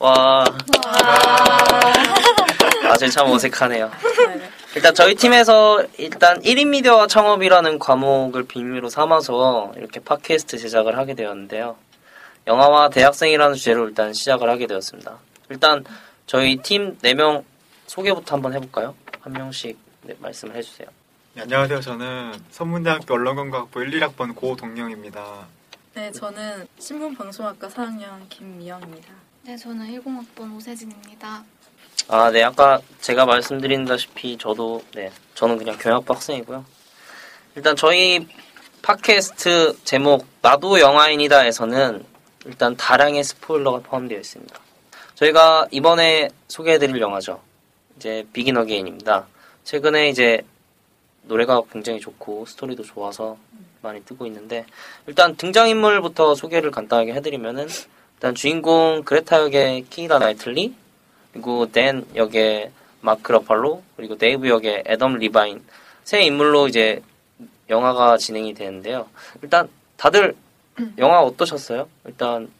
와. 아직 참 어색하네요. 일단 저희 팀에서 일단 1인 미디어와 창업이라는 과목을 빌미로 삼아서 이렇게 팟캐스트 제작을 하게 되었는데요. 영화와 대학생이라는 주제로 일단 시작을 하게 되었습니다. 일단 저희 팀 4명 소개부터 한번 해볼까요? 한 명씩 네, 말씀을 해주세요. 네, 안녕하세요. 저는 선문대학교 언론건강학부 1, 1학번 고동영입니다. 네, 저는 신문방송학과 4학년 김미영입니다. 네, 저는 10학번 오세진입니다. 아, 네, 아까 제가 말씀드린다시피 저도, 네, 저는 그냥 경영학부 학생이고요. 일단 저희 팟캐스트 제목, 나도 영화인이다에서는 일단 다량의 스포일러가 포함되어 있습니다. 저희가 이번에 소개해드릴 영화죠. 이제 비긴 어게인입니다. 최근에 이제 노래가 굉장히 좋고 스토리도 좋아서 많이 뜨고 있는데 일단 등장인물부터 소개를 간단하게 해드리면은 일단 주인공 그레타 역의 키이라 나이틀리 그리고 댄 역의 마크 러팔로 그리고 데이브 역의 애덤 리바인 세 인물로 이제 영화가 진행이 되는데요. 일단 다들 영화 어떠셨어요? 일단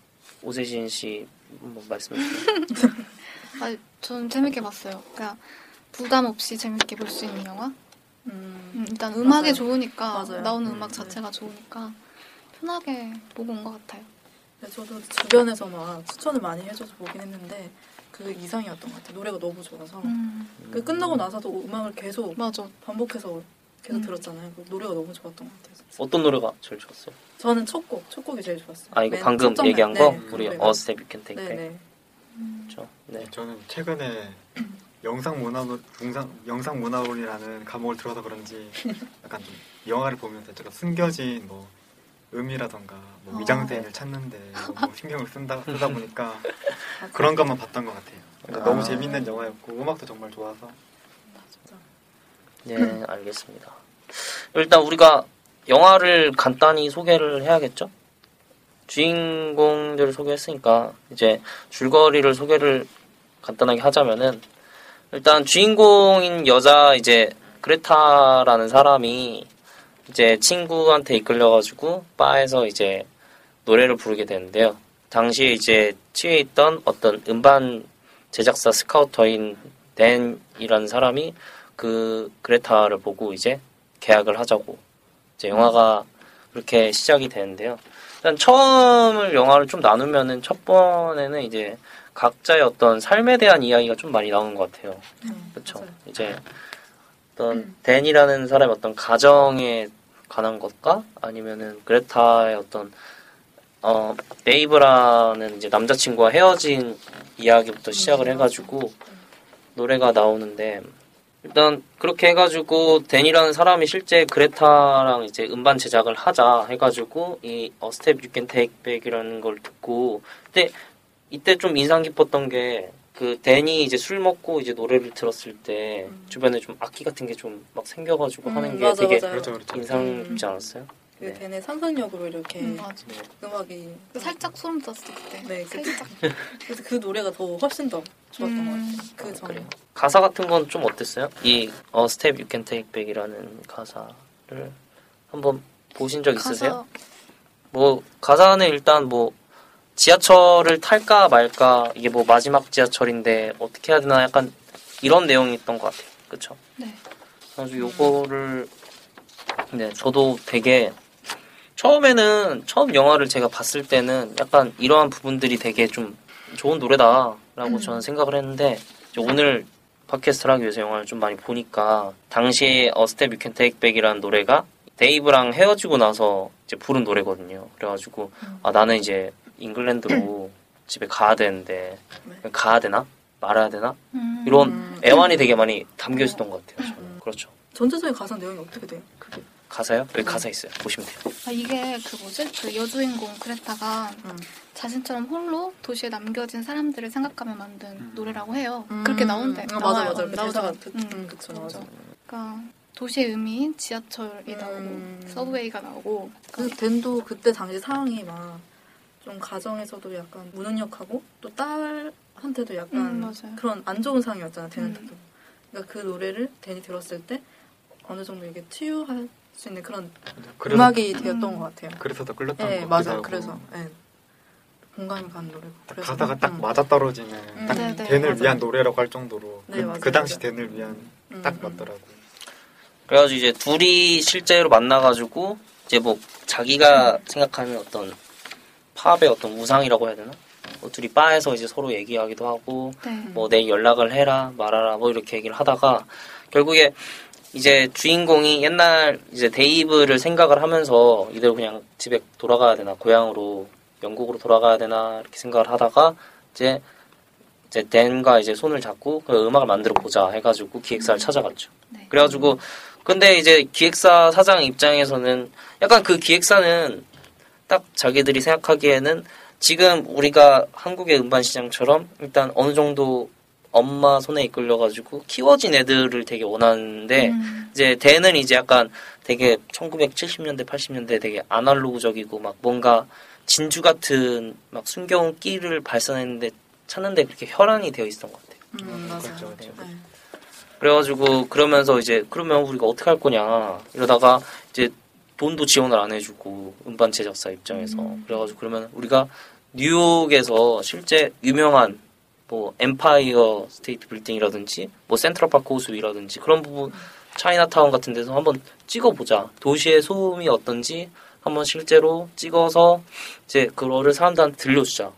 오세진 씨 한번 말씀해 주세요. 아, 저는 재밌게 봤어요. 그냥 부담 없이 재밌게 볼 수 있는 영화. 음, 음, 일단 음악이 맞아요. 좋으니까 맞아요. 나오는 음, 음악 자체가 좋으니까 편하게 보고 온 것 같아요. 네, 저도 주변에서 막 추천을 많이 해줘서 보긴 했는데 그 이상이었던 것 같아요. 노래가 너무 좋아서 음, 그 끝나고 나서도 음악을 계속 맞아. 반복해서 계속 음. 들었잖아요. 그 노래가 너무 좋았던 것 같아요. 어떤 노래가 제일 좋았어요? 저는 첫 곡, 첫 곡이 제일 좋았어요. 아 이거 맨 방금. 얘기한 거 네, 그 우리 노래가. 어 스텝 유캔 네네. 그렇죠. 네. 저는 최근에 영상 문화론, 영상, 영상 문화론이라는 과목을 들어서 그런지 약간 좀 영화를 보면서 제가 숨겨진 뭐 음이라던가 뭐 어. 미장센을 찾는데 너무 신경을 쓴다, 쓰다 보니까 그런 것만 봤던 것 같아요. 그러니까 너무 아. 재밌는 영화였고 음악도 정말 좋아서. 네, 알겠습니다. 일단 우리가 영화를 간단히 소개를 해야겠죠? 주인공들을 소개했으니까 이제 줄거리를 소개를 간단하게 하자면은 일단 주인공인 여자 이제 그레타라는 사람이 이제 친구한테 이끌려가지고 바에서 이제 노래를 부르게 되는데요. 당시에 이제 취해 있던 어떤 음반 제작사 스카우터인 댄이라는 사람이 그 그레타를 보고 이제 계약을 하자고 이제 영화가 그렇게 시작이 되는데요. 일단 처음을 영화를 좀 나누면은 첫 번에는 이제 각자의 어떤 삶에 대한 이야기가 좀 많이 나오는 것 같아요. 음, 그렇죠. 이제 어떤 댄이라는 사람의 어떤 가정에 관한 것과 아니면은 그레타의 어떤 어 데이브라는 이제 남자친구와 헤어진 이야기부터 시작을 해가지고 노래가 나오는데 일단 그렇게 해가지고 댄이라는 사람이 실제 그레타랑 이제 음반 제작을 하자 해가지고 이 어, 스텝 유캔 테이크 백이라는 걸 듣고 근데 이때 좀 인상 깊었던 게 그 댄이 이제 술 먹고 이제 노래를 들었을 때 주변에 좀 악기 같은 게 좀 막 생겨가지고 음, 하는 게 맞아, 되게 맞아요. 그렇죠 그렇죠. 인상 깊지 않았어요? 그 네. 걔네 상상력으로 이렇게 음, 맞아. 음악이 살짝 소름 돋았어 그때. 네, 그- 살짝. 그래서 그 노래가 더 훨씬 더 좋았던 음. 것 같아요. 그 전에. 그래요. 가사 같은 건 좀 어땠어요? 이 어, 스텝 You Can Take Back이라는 가사를 한번 보신 적 있으세요? 가사 뭐 가사는 일단 뭐 지하철을 탈까 말까 이게 뭐 마지막 지하철인데 어떻게 해야 되나 약간 이런 내용이었던 것 같아요. 그렇죠? 네. 그래서 요거를 네 저도 되게 처음에는 처음 영화를 제가 봤을 때는 약간 이러한 부분들이 되게 좀 좋은 노래다라고 음. 저는 생각을 했는데 오늘 팟캐스트를 하기 위해서 영화를 좀 많이 보니까 당시에 어 스텝 유캔 테이크 백이라는 노래가 데이브랑 헤어지고 나서 이제 부른 노래거든요. 그래가지고 아 나는 이제 잉글랜드로 집에 가야 되는데 네. 가야 되나 말아야 되나 음. 이런 음. 애환이 되게 많이 담겨 있었던 것 같아요. 저는. 음. 그렇죠. 전체적인 가사 내용이 어떻게 돼요? 그게. 가사요? 여기 음. 가사 있어요. 보시면 돼요. 아, 이게 그 뭐지? 그 여주인공 그레타가 음. 자신처럼 홀로 도시에 남겨진 사람들을 생각하며 만든 음. 노래라고 해요. 음. 그렇게 나온대. 아, 맞아. 맞아. 그- 음, 음, 그쵸, 맞아. 맞아. 그러니까 도시의 의미인 지하철이 나오고 음. 서브웨이가 나오고 그 댄도 그때 당시 상황이 막 좀 가정에서도 약간 무능력하고 또 딸한테도 약간 음. 그런 안 좋은 상황이었잖아 음. 댄한테도. 그러니까 그 노래를 댄이 들었을 때 어느 정도 이게 치유할 수 있는 그런 그래서, 음악이 되었던 음. 것 같아요. 그래서 더 끌렸던 네, 것 맞아요. 하고. 그래서 네. 공감이 가는 노래고. 딱 그래서 가사가 딱 음. 맞아 떨어지는 음, 딱 네, 네, 댄을 맞아요. 위한 노래라고 할 정도로 네, 그, 맞아요, 그 당시 맞아요. 댄을 위한 음, 딱 음. 맞더라고. 그래가지고 이제 둘이 실제로 만나가지고 이제 뭐 자기가 생각하는 어떤 팝의 어떤 우상이라고 해야 되나? 뭐 둘이 바에서 이제 서로 얘기하기도 하고 네. 뭐내 연락을 해라 말아라 뭐 이렇게 얘기를 하다가 결국에 이제 주인공이 옛날 이제 데이브를 생각을 하면서 이대로 그냥 집에 돌아가야 되나 고향으로 영국으로 돌아가야 되나 이렇게 생각을 하다가 이제 이제 댄과 이제 손을 잡고 그 음악을 만들어 보자 해가지고 기획사를 찾아갔죠. 네. 그래가지고 근데 이제 기획사 사장 입장에서는 약간 그 기획사는 딱 자기들이 생각하기에는 지금 우리가 한국의 음반 시장처럼 일단 어느 정도 엄마 손에 이끌려가지고 키워진 애들을 되게 원하는데 음. 이제 대는 이제 약간 되게 1970년대 80년대 되게 아날로그적이고 막 뭔가 진주 같은 막 숨겨온 끼를 발산했는데 찾는데 그렇게 혈안이 되어 있었던 것 같아요. 음, 맞아요. 그렇죠, 그렇죠. 네. 그래가지고 그러면서 이제 그러면 우리가 어떻게 할 거냐 이러다가 이제 돈도 지원을 안 해주고 음반 제작사 입장에서. 음. 그래가지고 그러면 우리가 뉴욕에서 실제 유명한 뭐 엠파이어 스테이트 빌딩이라든지 뭐 센트럴 파크 호수이라든지 그런 부분 차이나타운 같은 데서 한번 찍어보자. 도시의 소음이 어떤지 한번 실제로 찍어서 이제 그거를 사람들한테 들려주자.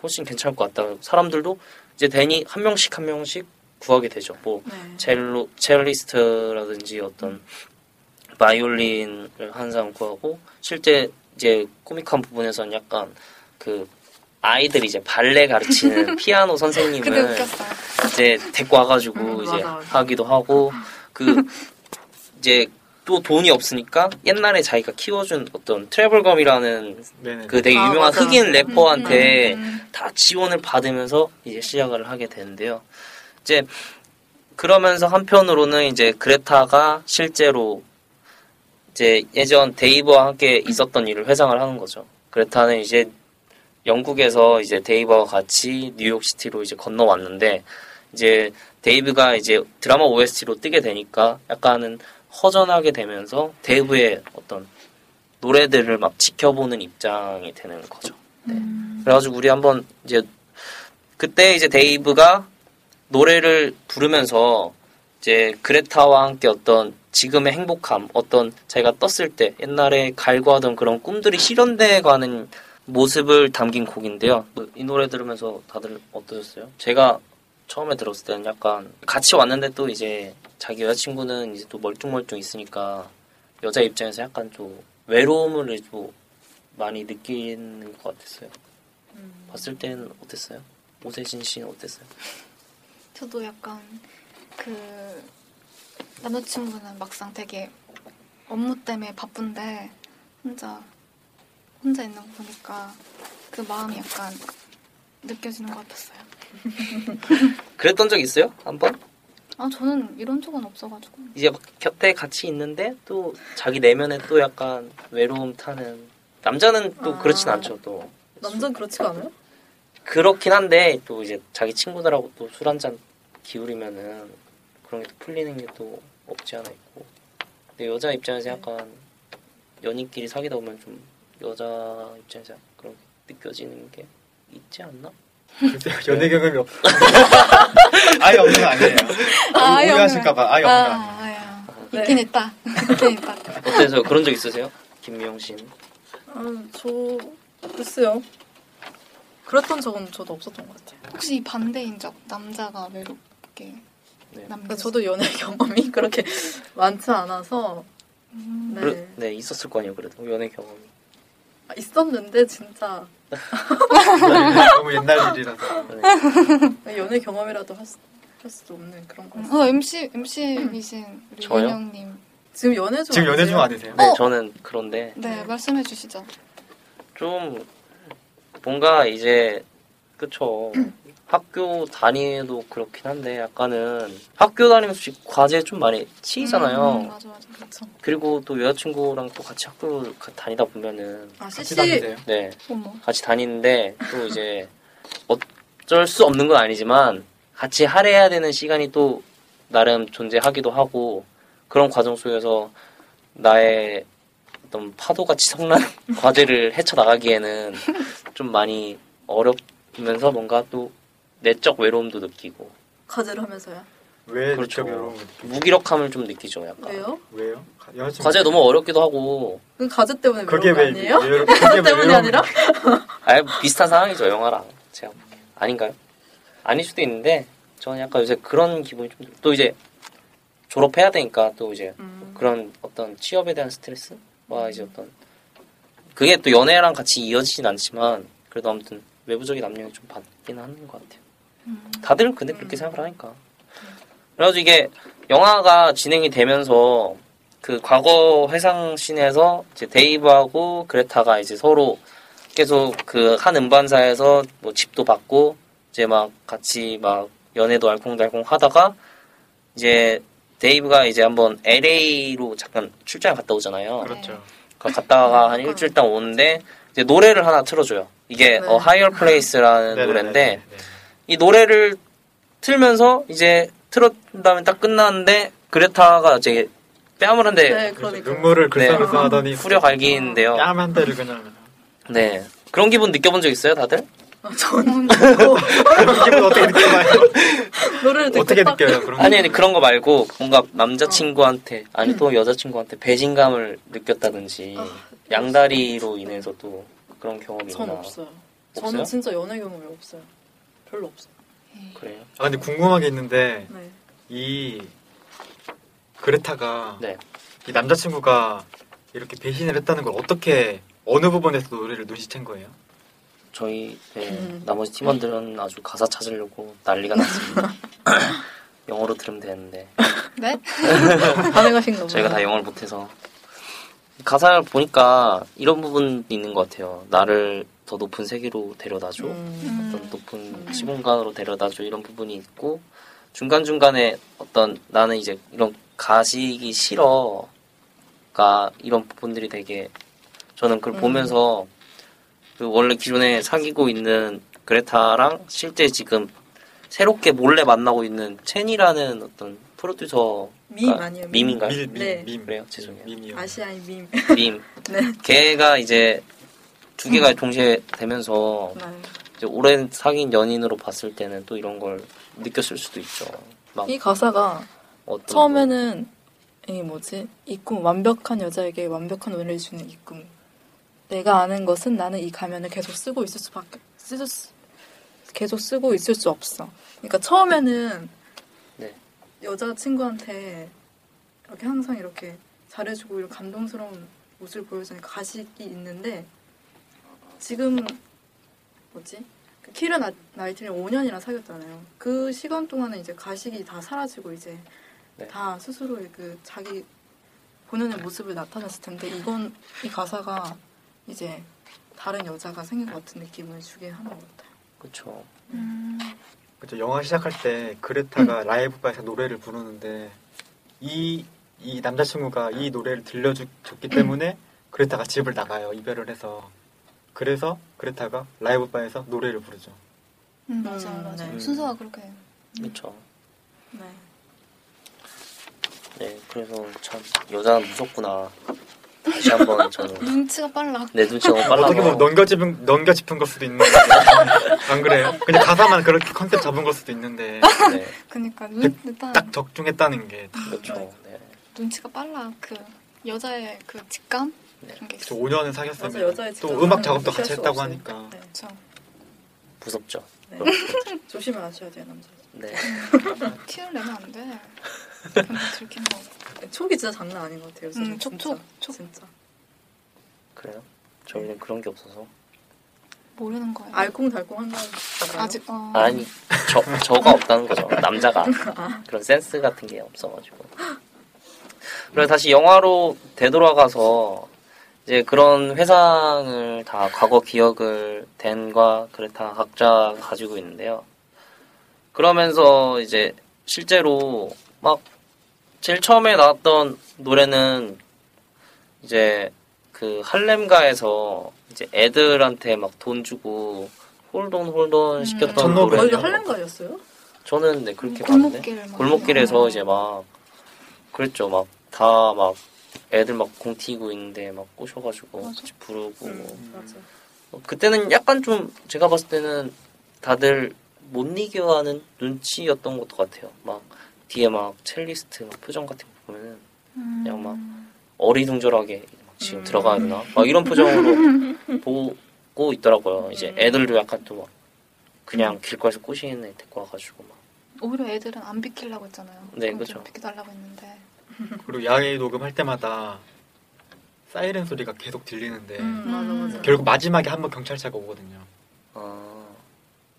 훨씬 괜찮을 것 같다. 사람들도 이제 댄이 한 명씩 한 명씩 구하게 되죠. 뭐 네. 첼로 첼리스트라든지 어떤 바이올린을 한 사람 구하고 실제 이제 코믹한 부분에서는 약간 그 아이들이 이제 발레 가르치는 피아노 선생님을. 이제 데리고 와가지고 음, 이제 맞아, 맞아. 하기도 하고 그 이제 또 돈이 없으니까 옛날에 자기가 키워준 어떤 트러블검이라는 네네. 그 되게 아, 유명한 맞아. 흑인 래퍼한테 음, 음, 다 지원을 받으면서 이제 시작을 하게 되는데요. 이제 그러면서 한편으로는 이제 그레타가 실제로 이제 예전 데이브와 함께 있었던 일을 회상을 하는 거죠. 그레타는 이제 영국에서 이제 데이브와 같이 뉴욕시티로 이제 건너왔는데 이제 데이브가 이제 드라마 OST로 뜨게 되니까 약간은 허전하게 되면서 데이브의 어떤 노래들을 막 지켜보는 입장이 되는 거죠. 음. 그래가지고 우리 한번 이제 그때 이제 데이브가 노래를 부르면서 이제 그레타와 함께 어떤 지금의 행복함, 어떤 자기가 떴을 때 옛날에 갈구하던 그런 꿈들이 실현돼 가는 모습을 담긴 곡인데요. 이 노래 들으면서 다들 어떠셨어요? 제가 처음에 들었을 때는 약간 같이 왔는데 또 이제 자기 여자친구는 이제 또 멀뚱멀뚱 있으니까 여자 입장에서 약간 좀 외로움을 좀 많이 느끼는 것 같았어요. 봤을 때는 어땠어요? 오세진 씨는 어땠어요? 저도 약간 그 남자친구는 막상 되게 업무 때문에 바쁜데 혼자 혼자 있는 거 보니까 그 마음이 약간 느껴지는 것 같았어요. 그랬던 적 있어요? 한 번? 아 저는 이런 적은 없어가지고 이제 막 곁에 같이 있는데 또 자기 내면에 또 약간 외로움 타는 남자는 또 아. 그렇진 않죠 또 남자는 그렇지가 않아요? 그렇긴 한데 또 이제 자기 친구들하고 또 술 한 잔 기울이면은 그런 게 또 풀리는 게 또 없지 않아 있고 근데 여자 입장에서 약간 연인끼리 사귀다 보면 좀 여자 입장에서 그런 게 느껴지는 게 있지 않나? 연애 경험이 없. 아예 없는 거 아니에요. 아, 아예 오해하실까봐 아예 없는 거 아니에요. 아, 아야 네. 있긴 있다 있긴 있다 어때서 그런 적 있으세요? 김미영 씨는? 아, 저 글쎄요. 그랬던 적은 저도 없었던 것 같아요. 혹시 이 반대인 적 남자가 외롭게 네. 남겨 그러니까 저도 연애 경험이 그렇게 많지 않아서 음. 네. 그래- 네 있었을 거 아니에요 그래도 연애 경험이 아, 있었는데 진짜 너무 옛날 일이라서. 네. 연애 경험이라도 할, 수, 할 수도 없는 그런 거. 어 MC MC이신 우리 저요? 윤영님. 지금 연애 중 지금 연애 중 아니세요? 네, 어. 저는 그런데 네 말씀해 주시죠. 좀 뭔가 이제 그쵸 학교 다니도 그렇긴 한데 약간은 학교 다니면서 과제 좀 많이 치이잖아요. 음, 맞아 맞아. 그렇죠. 그리고 또 여자친구랑 또 같이 학교 가- 다니다 보면은 아 같이 다니세요? 네 어머. 같이 다니는데 또 이제 어쩔 수 없는 건 아니지만 같이 할애해야 되는 시간이 또 나름 존재하기도 하고 그런 과정 속에서 나의 어떤 파도같이 성난 과제를 헤쳐나가기에는 좀 많이 어렵 면서 뭔가 또 내적 외로움도 느끼고 과제를 하면서요. 왜 그렇죠. 그렇죠. 무기력함을 좀 느끼죠 약간 왜요? 왜요? 가- 여자친구 과제 너무 어렵기도 하고 그 과제 때문에 그게 거 아니에요? 왜- 그게 왜 때문이 아니라? 아예 비슷한 상황이죠 영화랑 제가 보기엔. 아닌가요? 아닐 수도 있는데 저는 약간 요새 그런 기분이 좀 또 이제 졸업해야 되니까 또 이제 음. 그런 어떤 취업에 대한 스트레스 와 이제 어떤 그게 또 연애랑 같이 이어지진 않지만 그래도 아무튼 외부적인 압력이 좀 받긴 하는 것 같아요. 음. 다들 근데 그렇게 생각을 하니까. 그래가지고 이게 영화가 진행이 되면서 그 과거 회상씬에서 이제 데이브하고 그레타가 이제 서로 계속 그 한 음반사에서 뭐 집도 받고 이제 막 같이 막 연애도 알콩달콩 하다가 이제 데이브가 이제 한번 LA로 잠깐 출장을 갔다 오잖아요. 그렇죠. 그 갔다가 한 일주일 동안 오는데 노래를 하나 틀어줘요. 이게 네. A Higher Place라는 네네네네. 노래인데 네. 이 노래를 틀면서 이제 틀었 다음에 딱 끝났는데 그레타가 이제 뺨을 한대 네, 그러니까. 눈물을 네. 글썽글썽하더니 후려 갈기는데요. 뺨 한 대를 그냥 네 그런 기분 느껴본 적 있어요, 다들? 아, 저는 기분 어떻게 느껴봐요? 노래를 듣고 어떻게 딱 느껴요? 그런 아니 거? 아니 그런 거 말고 뭔가 남자친구한테 아니 또 여자친구한테 배신감을 느꼈다든지 아, 양다리로 인해서 또 그런 경험이 전 있나? 없어요. 없어요? 저는 진짜 연애 경험이 없어요. 별로 없어요. 그래요? 아 근데 궁금한 게 있는데 네. 이 그레타가 네. 이 남자친구가 이렇게 배신을 했다는 걸 어떻게 어느 부분에서 노래를 눈치챈 거예요? 저희 네, 음. 나머지 팀원들은 아주 가사 찾으려고 난리가 났습니다. 영어로 들으면 되는데 네? 반응하신가 봐요. 저희가 다 영어를 못해서 가사를 보니까 이런 부분이 있는 것 같아요. 나를 더 높은 세계로 데려다줘. 음. 어떤 높은 시공간으로 데려다줘 이런 부분이 있고 중간 중간에 어떤 나는 이제 이런 가시기 싫어가 이런 부분들이 되게 저는 그걸 음. 보면서 그 원래 기존에 사귀고 있는 그레타랑 실제 지금 새롭게 몰래 만나고 있는 첸이라는 어떤 프로듀서 밈 아니에요? 밈? 밈인가요? 밈, 밈, 네. 밈. 그래요? 죄송해요. 밈이요. 아시아의 밈. 밈. 네. 걔가 이제 두 개가 동시에 되면서 네. 이제 오랜 사귄 연인으로 봤을 때는 또 이런 걸 느꼈을 수도 있죠. 막이 가사가 처음에는 이 뭐지 이 꿈 완벽한 여자에게 완벽한 운을 주는 이 꿈 내가 아는 것은 나는 이 가면을 계속 쓰고 있을 수밖에 쓰, 수- 계속 쓰고 있을 수 없어 그러니까 처음에는 네. 여자 친구한테 이렇게 항상 이렇게 잘해주고 이런 감동스러운 모습을 보여주니까 가식이 있는데 지금 뭐지 그 키르 나- 나이트를 5년이나 사귀었잖아요. 그 시간 동안은 이제 가식이 다 사라지고 이제 네. 다 스스로의 그 자기 본연의 모습을 나타냈을 텐데 이건 이 가사가 이제 다른 여자가 생긴 것 같은 느낌을 주게 하는 것 같아요. 그렇죠. 음. 그렇죠. 영화 시작할 때 그레타가 라이브 바에서 노래를 부르는데 이, 이 남자친구가 이 노래를 들려줬기 때문에 그레타가 집을 나가요. 이별을 해서. 그래서 그레타가 라이브 바에서 노래를 부르죠. 음, 맞아요, 음, 맞아요. 네. 순서가 그렇게. 그렇죠. 네. 네, 그래서 참 여자는 무섭구나. 다시 한번 저는 눈치가 빨라. 내 눈치 너무 빨라서 어떻게 보면 넘겨 짚은, 넘겨 짚은 걸 수도 있는데. 안 그래요? 그냥 가사만 그렇게 컨셉 잡은 걸 수도 있는데. 네, 그니까 눈 일단 딱 적중했다는 게. 그렇죠. 네. 눈치가 빨라. 그 여자의 그 직감 네. 그런 게저 있어. 5년을 맞아 사귀었으면 여자의 또 음악 작업도 같이 했다고. 하니까. 네. 그렇죠. 무섭죠. 네. 조심을 하셔야 돼요 남자. 네. 티를 내면 안 돼. 근데 들킨 거. 촉이 진짜 장난 아닌 것 같아요. 음, 촉, 진짜. 촉, 촉. 진짜. 그래요? 저희는 그런 게 없어서 모르는 거예요. 알콩달콩한가요? 아직 어, 아니 저 저가 없다는 거죠. 남자가 그런 센스 같은 게 없어가지고. 그래서 다시 영화로 되돌아가서 이제 그런 회상을 다 과거 기억을 댄과 그레타 각자 가지고 있는데요. 그러면서 이제 실제로 막 제일 처음에 나왔던 노래는 이제 그 할렘가에서 이제 애들한테 막 돈 주고 홀돈 홀돈 시켰던 전노래. 노래. 거기가 할렘가였어요? 저는 네 그렇게 봤는데 골목길 막 골목길에서 음. 이제 막 그랬죠 막다막 애들 막 공 튀고 있는데 막 꼬셔가지고 맞아. 같이 부르고 음, 맞아. 어, 그때는 약간 좀 제가 봤을 때는 다들 못 이겨하는 눈치였던 것도 같아요 막 뒤에 막 첼리스트 막 표정 같은 거 보면은 음. 그냥 막 어리둥절하게 막 지금 음. 들어가야 되나 막 이런 표정으로 보고 있더라고요 이제 음. 애들도 약간 또 막 그냥 길거리에서 꼬시는 애 데리고 와가지고 막 오히려 애들은 안 비키려고 했잖아요. 네, 그럼 그쵸. 좀 비켜달라고 했는데 그리고 야외 녹음할 때마다 사이렌 소리가 계속 들리는데 음, 맞아 맞아. 결국 마지막에 한 번 경찰차가 오거든요. 아,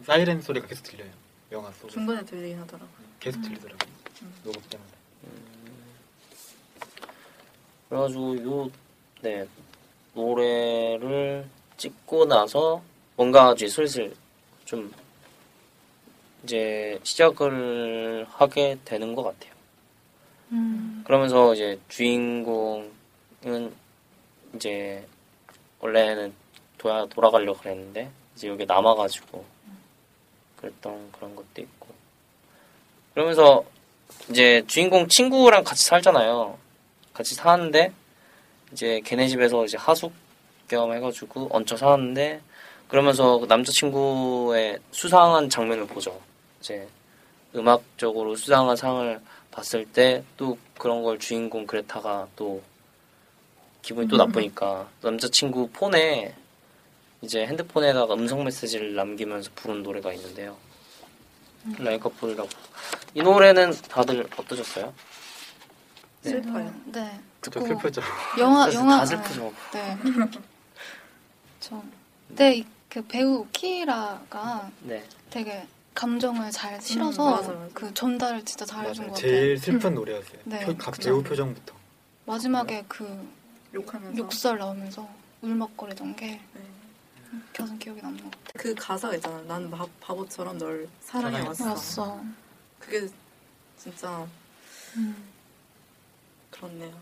사이렌 소리가 계속 들려요. 영화 속에 중간에 들리긴 하더라고. 계속 들리더라고요. 음. 녹음 때마다. 그래가지고 요, 네, 노래를 찍고 나서 뭔가 이제 슬슬 좀 이제 시작을 하게 되는 것 같아요. 음. 그러면서 이제 주인공은 이제 원래는 돌아, 돌아가려고 그랬는데 이제 여기 남아가지고 그랬던 그런 것도 있고 그러면서 이제 주인공 친구랑 같이 살잖아요. 같이 사는데 이제 걔네 집에서 이제 하숙 겸 해가지고 얹혀 사는데 그러면서 그 남자친구의 수상한 장면을 보죠. 이제 음악적으로 수상한 상을 봤을 때 또 그런 걸 주인공 그레타가 또 기분이 또 나쁘니까 남자친구 폰에 이제 핸드폰에다가 음성 메시지를 남기면서 부른 노래가 있는데요. 라이커풀이라고. 이 노래는 다들 어떠셨어요? 네. 슬퍼요. 네. 그쵸 듣고 슬프죠. 영화 영화 다 슬프죠. 네. 저 근데 그 배우 키라가 네. 되게 감정을 잘 실어서 음, 맞아, 맞아. 그 전달을 진짜 잘해준 맞아요. 것 같아요. 제일 슬픈 노래였어요. 네, 표- 각. 배우 표정부터. 마지막에 그 욕하면서. 욕설 나오면서 울먹거리던 게 네. 계속 기억에 남는 것 같아요. 그 가사가 있잖아. 난 바, 바보처럼 널 사랑해 왔어. 왔어. 그게 진짜 음. 그렇네요.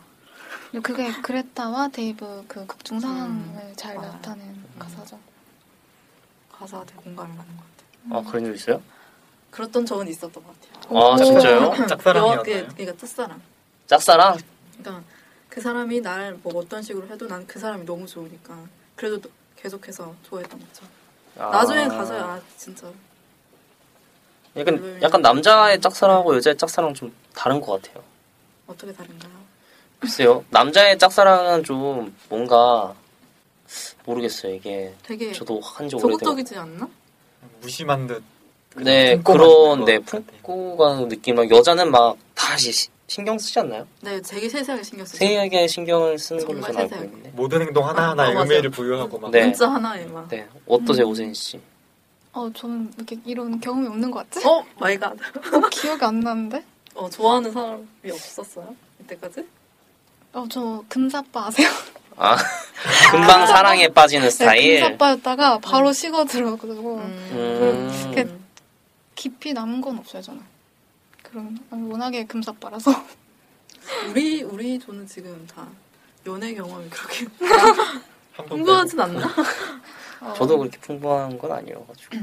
그게 그레타와 데이브 그 극중 상황을 잘 맞아요. 나타낸 가사죠. 가사가 되게 공감이 가는 것 같아요. 아 그런 일 있어요? 그랬던 적은 있었던 것 같아요. 아 진짜요? 여- 짝사랑이었나요? 그, 그러니까 첫사랑. 짝사랑? 그러니까 그 사람이 날 뭐 어떤 식으로 해도 난 그 사람이 너무 좋으니까 그래도 또 계속해서 좋아했던 거죠. 아. 나중에 가서야 아 진짜 약간 약간 남자의 짝사랑하고 여자의 짝사랑 좀 다른 것 같아요. 어떻게 다른가요? 글쎄요. 남자의 짝사랑은 좀 뭔가 모르겠어요. 이게 되게 저도 한지 오래된. 조급적이지 않나? 무심한 듯. 네 그런 네. 품고 가는 느낌. 막 여자는 막 다시 신경 쓰지 않나요? 네, 되게 세세하게 신경 쓰죠. 세하게 신경을 쓰는 걸로 저는 알고 세세하게. 있는데. 모든 행동 하나하나에 아, 어. 의미를 부여하고 막. 네. 문자 하나에 막. 네 어떠세요 음. 오세인 씨? 어 저는 이렇게 이런 경험이 없는 것 같지? oh my god. 기억이 안 나는데? 어 좋아하는 사람이 없었어요? 이때까지? 어 저 금사빠 아세요? 아 금방 사랑에 빠지는 네, 스타일. 금사빠였다가 바로 식어들어가지고 음. 그- 깊이 남은 건 없어요 저는. 그럼 워낙에 금사빠라서. 우리 우리 저는 지금 다 연애 경험이 그렇게 풍부하진 않나? 어, 저도 그렇게 풍부한 건 아니어가지고.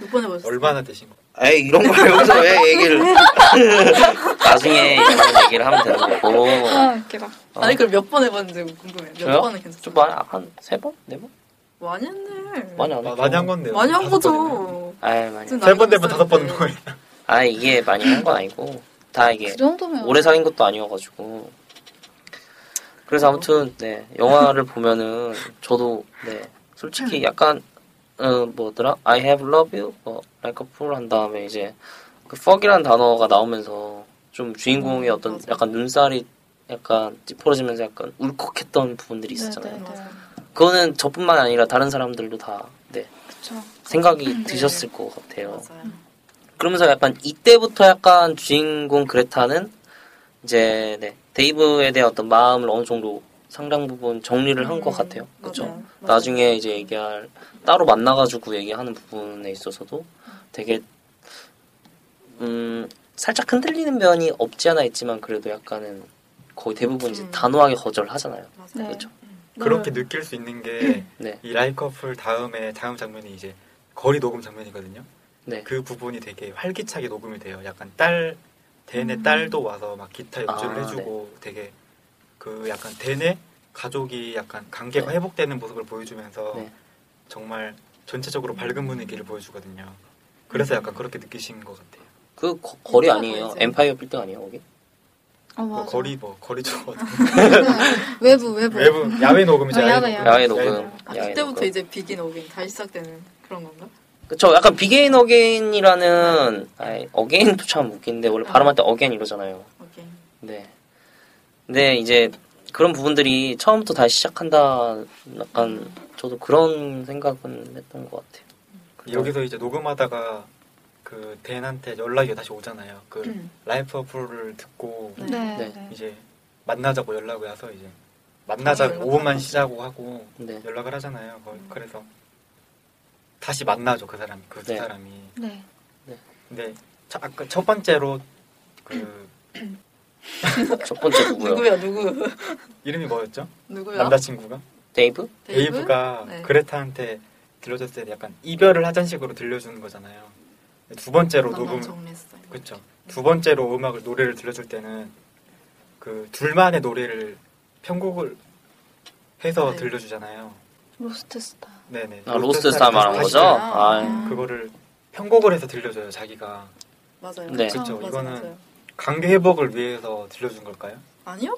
몇 번 해보셨어요? 얼마나 되신 거? 에이 이런 걸 여기서 왜 얘기를? 나중에 이런 얘기를 하면 되는 거고. 아 웃기다. 어. 아니 그럼 몇 번 해봤는지 궁금해. 몇 저요? 번은 괜찮죠? 좀 많이 한세 번, 네 번? 많이 했네. 많이 안 아, 했죠. 많이 한 건데요. 많이 한. 거죠. 아이 많이. 좀 세번 나이가 되면 다섯 번 있었는데. 거예요. 아 이게 많이 한 건 아니고 다 이게 그 정도면 오래 사귄 것도 아니어가지고. 그래서 아무튼 네 영화를 보면은 저도 네 솔직히 약간 어 뭐더라 I have love you 뭐 like a fool 한 다음에 이제 그 fuck이라는 단어가 나오면서 좀 주인공의 음, 어떤 맞아. 약간 눈살이 약간 찌푸러지면서 약간 울컥했던 부분들이 네, 있었잖아요. 네, 네. 그거는 저뿐만 아니라 다른 사람들도 다 네. 그쵸. 생각이 드셨을 것 같아요. 맞아요. 그러면서 약간 이때부터 약간 주인공 그레타는 이제 네, 데이브에 대한 어떤 마음을 어느 정도 상당 부분 정리를 한것 음, 같아요. 그렇죠. 나중에 이제 얘기할 따로 만나가지고 얘기하는 부분에 있어서도 되게 음 살짝 흔들리는 면이 없지 않아 있지만 그래도 약간은 거의 대부분 이제 음. 단호하게 거절하잖아요. 맞아요. 네. 그렇죠. 그렇게 느낄 수 있는 게이 네, 라이 커플 다음에 다음 장면이 이제 거리 녹음 장면이거든요. 네, 그 부분이 되게 활기차게 녹음이 돼요. 약간 딸 댄의 딸도 와서 막 기타 연주를 아, 해주고 되게 그 약간 댄의 가족이 약간 관계가 네. 회복되는 모습을 보여주면서 네. 정말 전체적으로 밝은 분위기를 보여주거든요. 그래서 약간 그렇게 느끼신 것 같아요. 그 거, 거리 인파가 아니에요. 엠파이어 빌딩 아니에요 거기? 어, 뭐. 거리 뭐 거리 쪽 네. 외부 외부. 외부 야외 녹음이죠. 아, 야외, 녹음. 야외 녹음. 아, 야외 그때부터 녹음. 이제 Begin Again 다시 시작되는 그런 건가? 그쵸. 약간 Begin Again이라는 아이, again도 참 웃긴데 원래 발음할 때 again 이러잖아요. 오케이. 네. 근데 이제 그런 부분들이 처음부터 다시 시작한다. 약간 저도 그런 생각은 했던 것 같아요. 여기서 이제 녹음하다가 그 댄한테 연락이 다시 오잖아요. 그 음. 라이프 어프를 듣고 네. 네. 네. 네. 이제 만나자고 연락이 와서 이제 만나자 연락하고. 5분만 쉬자고 하고 네. 연락을 하잖아요. 거- 음. 그래서 다시 만나죠 그 사람이 그두 네. 사람이. 네. 근데 차- 아까 첫 번째로 그 첫 번째 누구요? 누구야 누구? 이름이 뭐였죠? 누구야? 남자친구가 데이브? 데이브? 데이브 가 네. 그레타한테 들려줬을 때 약간 이별을 하자는 식으로 들려주는 거잖아요. 두 번째로 녹음. 그렇죠. 두 번째로 음악을 노래를 들려줄 때는 그 둘만의 노래를 편곡을 해서 네. 들려주잖아요. Lost Star. 네네. 아, Lost Star 말한 다시 거죠? 아, 음. 그거를 편곡을 해서 들려줘요 자기가. 맞아요. 네. 그렇죠. 맞아, 이거는 맞아요. 관계 회복을 위해서 들려준 걸까요? 아니요?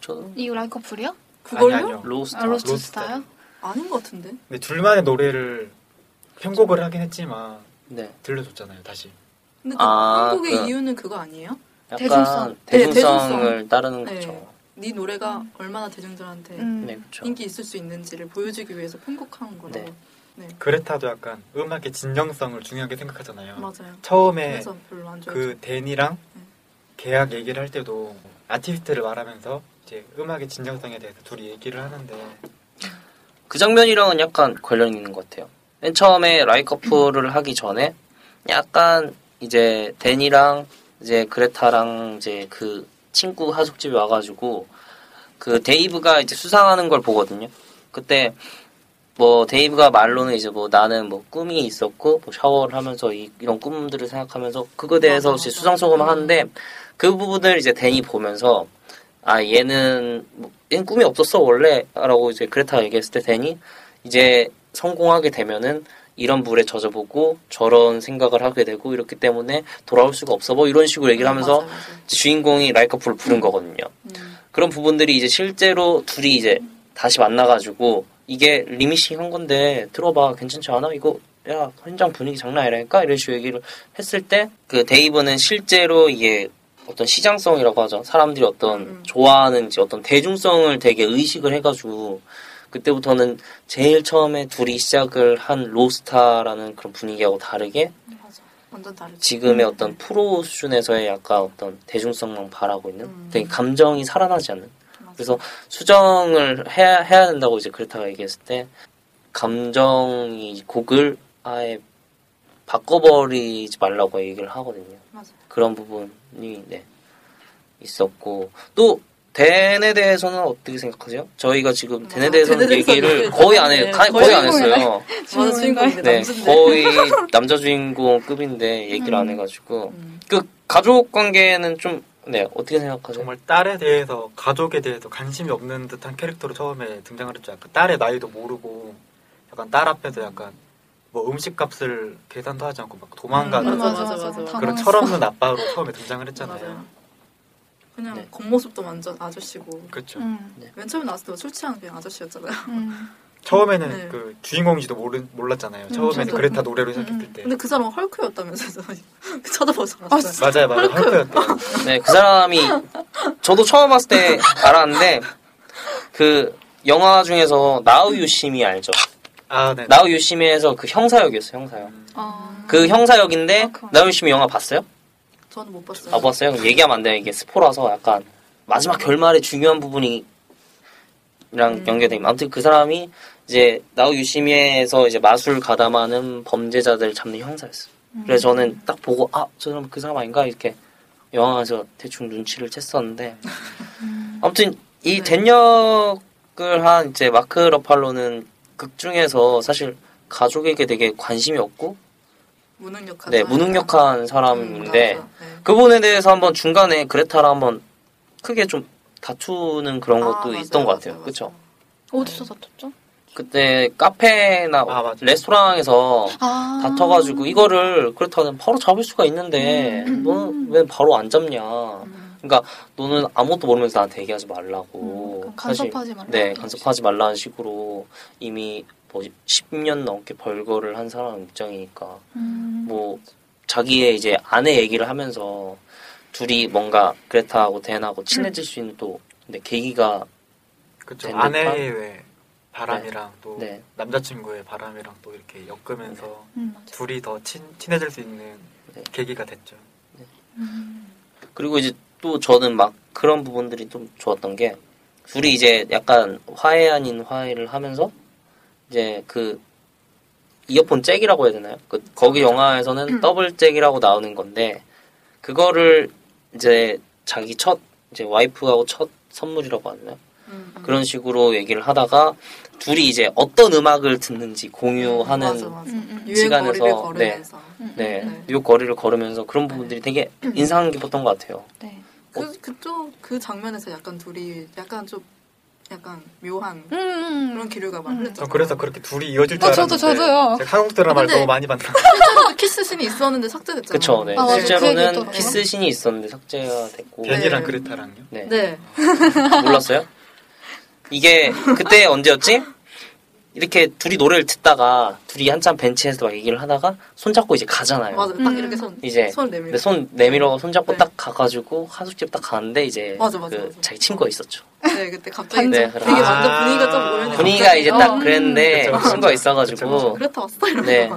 저 이거 Like a Fool이요? 그걸요? 아니, 아니요. Lost Star. 아, Lost Lost Star요? 아닌 것 같은데. 근데 둘만의 노래를 편곡을 하긴 했지만 네. 들려줬잖아요 다시. 근데 그 아, 한국의 그- 이유는 그거 아니에요? 약간 대중성. 네, 대중성을 대중성. 따르는 네. 거죠. 네 노래가 얼마나 대중들한테 음. 네, 그렇죠. 인기 있을 수 있는지를 보여주기 위해서 편곡한 거라고. 네. 네. 그레타도 약간 음악의 진정성을 중요하게 생각하잖아요. 맞아요. 처음에. 그 댄이랑 네. 계약 얘기를 할 때도 아티스트를 말하면서 이제 음악의 진정성에 대해서 둘이 얘기를 하는데 그 장면이랑은 약간 관련 있는 것 같아요. 맨 처음에 라이커플을 하기 전에 약간 이제 댄이랑 이제 그레타랑 이제 그 친구 하숙집에 와가지고 그 데이브가 이제 수상하는 걸 보거든요. 그때 뭐 데이브가 말로는 이제 뭐 나는 뭐 꿈이 있었고 뭐 샤워를 하면서 이, 런 꿈들을 생각하면서 그거에 대해서 이제. 수상소감을 하는데 그 부분을 이제 댄이 보면서 아 얘는 뭐, 얘는 꿈이 없었어 원래라고 이제 그레타가 얘기했을 때 댄이 이제 성공하게 되면은 이런 물에 젖어보고 저런 생각을 하게 되고 이렇기 때문에 돌아올 수가 없어 뭐 이런 식으로 얘기를 하면서 맞아요, 맞아요. 이제 주인공이 라이커풀을 부른 거거든요. 음. 그런 부분들이 이제 실제로 둘이 이제 다시 만나가지고 이게 리미싱 한 건데 들어봐 괜찮지 않아? 이거 야 현장 분위기 장난 아니라니까 이런 식으로 얘기를 했을 때 그 데이브는 실제로 이게 어떤 시장성이라고 하죠. 사람들이 어떤 음. 좋아하는지 어떤 대중성을 되게 의식을 해가지고 그때부터는 제일 처음에 둘이 시작을 한 로스타라는 그런 분위기하고 다르게 맞아. 완전 다르죠. 지금의 음. 어떤 프로 수준에서의 약간 어떤 대중성만 바라고 있는 음. 되게 감정이 살아나지 않는 맞아. 그래서 수정을 해야, 해야 된다고 이제 그레타가 얘기했을 때 감정이 곡을 아예 바꿔버리지 말라고 얘기를 하거든요. 맞아. 그런 부분이 네 있었고 또 댄에 대해서는 어떻게 생각하세요? 저희가 지금 댄에 아, 대해서는 얘기를 얘기- 거의 안 해, 네, 가- 거의 거의 안. 했어요. 맞아 주인공인데 네, 남자인데. 거의 남자 주인공급인데 얘기를 안 음. 해가지고 음. 그 가족 관계는 좀 네 어떻게 생각하세요? 정말 딸에 대해서 가족에 대해서 관심이 없는 듯한 캐릭터로 처음에 등장을 했죠. 약간 딸의 나이도 모르고 약간 딸 앞에서 약간 뭐 음식값을 계산도 하지 않고 막 도망가는 음, 맞아, 맞아, 맞아. 그런. 철없는 아빠로 처음에 등장을 했잖아요. 그냥 네. 겉모습도 완전 아저씨고 그렇죠. 음. 맨 처음에 나왔을 때술 취한 그냥 아저씨였잖아요. 음. 처음에는 네. 그 주인공인지도 모르, 몰랐잖아요. 처음에는 저도. 그레타 노래로 시작했을 음. 때. 근데 그 사람은 헐크였다면서요. 쳐다보지 아, 않았어요. 맞아요, 맞아요. 헐크였대요. 네, 그 사람이 저도 처음 봤을 때 알았는데 그 영화 중에서 나우유 심이 알죠? 아, 네. 나우 유시미에서 그 형사역이었어요. 형사역. 음. 아. 그 형사역인데 아, 나우 유시미 영화 봤어요? 저는 못 봤어요. 아 봤어요? 그럼 얘기하면 안 돼요. 이게 스포라서 약간 마지막 결말에 중요한 부분이 랑 음. 연계돼. 아무튼 그 사람이 이제 나우 유시미에서 이제 마술 가담하는 범죄자들 잡는 형사였어요. 그래서 저는 딱 보고 아 저 사람 그 사람 아닌가 이렇게 영화에서 대충 눈치를 챘었는데 아무튼 이 네. 댄역을 한 이제 마크 러팔로는 극 중에서 사실 가족에게 되게 관심이 없고 무능력한 네 사람. 무능력한 사람인데 음. 네. 그 부분에 대해서 한번 중간에 그레타랑 한번 크게 좀 다투는 그런 아, 것도 맞아요, 있던 것 같아요. 그렇죠? 어디서 다퉜죠? 그때 카페나 아. 레스토랑에서 아. 다퉈가지고 이거를 그렇다면 바로 잡을 수가 있는데 음. 너는 왜 바로 안 잡냐? 음. 그러니까 너는 아무것도 모르면서 나한테 얘기하지 말라고. 음, 사실 간섭하지 말라. 네, 간섭하지 말라는 식으로 이미 뭐 10년 넘게 벌거를 한 사람 입장이니까 음. 뭐 자기의 이제 아내 얘기를 하면서 둘이 뭔가 그레타하고 댄하고 친해질 수 있는 또 근데 계기가 그쵸. 된? 아내의 왜 바람이랑 또 네. 남자친구의 바람이랑 또 이렇게 엮으면서 음, 맞아. 둘이 더 친, 친해질 수 있는 네. 계기가 됐죠. 음. 그리고 이제 또 저는 막 그런 부분들이 좀 좋았던 게 둘이 이제 약간 화해 아닌 화해를 하면서 이제 그 이어폰 잭이라고 해야 되나요? 그 거기 영화에서는 더블 잭이라고 나오는 건데 그거를 이제 자기 첫 이제 와이프하고 첫 선물이라고 하나요? 음, 음. 그런 식으로 얘기를 하다가 둘이 이제 어떤 음악을 듣는지 공유하는 맞아, 맞아. 음, 음. 시간에서, 거리를 걸으면서 음, 네, 네. 뉴욕 거리를 걸으면서 그런 부분들이 되게 인상 깊었던 것 같아요. 네. 그 그쪽 그 장면에서 약간 둘이 약간 좀 약간 묘한 음, 음. 그런 기류가 막 음. 그래서 그렇게 둘이 이어질 줄 아, 저도, 알았는데 저도요. 제가 한국 드라마를 아, 너무 많이 봤나 실제로도 키스 신이 있었는데 삭제됐잖아요. 그쵸, 네. 아. 그 실제로는 있더라고요. 키스 신이 있었는데 삭제가 됐고. 댄이랑 네. 그레타랑요. 네. 네. 몰랐어요? 이게 그때 언제였지? 이렇게 둘이 노래를 듣다가 둘이 한참 벤치에서 막 얘기를 하다가 손잡고 이제 가잖아요. 맞아. 딱 음. 이렇게 손 이제 손. 근데 손 내밀어 손잡고 네. 딱 가가지고 하숙집 딱 가는데 이제 맞아, 맞아, 그 맞아. 자기 친구가 있었죠. 네, 그때 갑자기 네, 되게 완전 아. 분위기가 좀 오연해. 분위기가 갑자기. 이제 딱 어, 그랬는데 그쵸. 친구가 있어가지고 그렇다 왔어 이러면서. 네.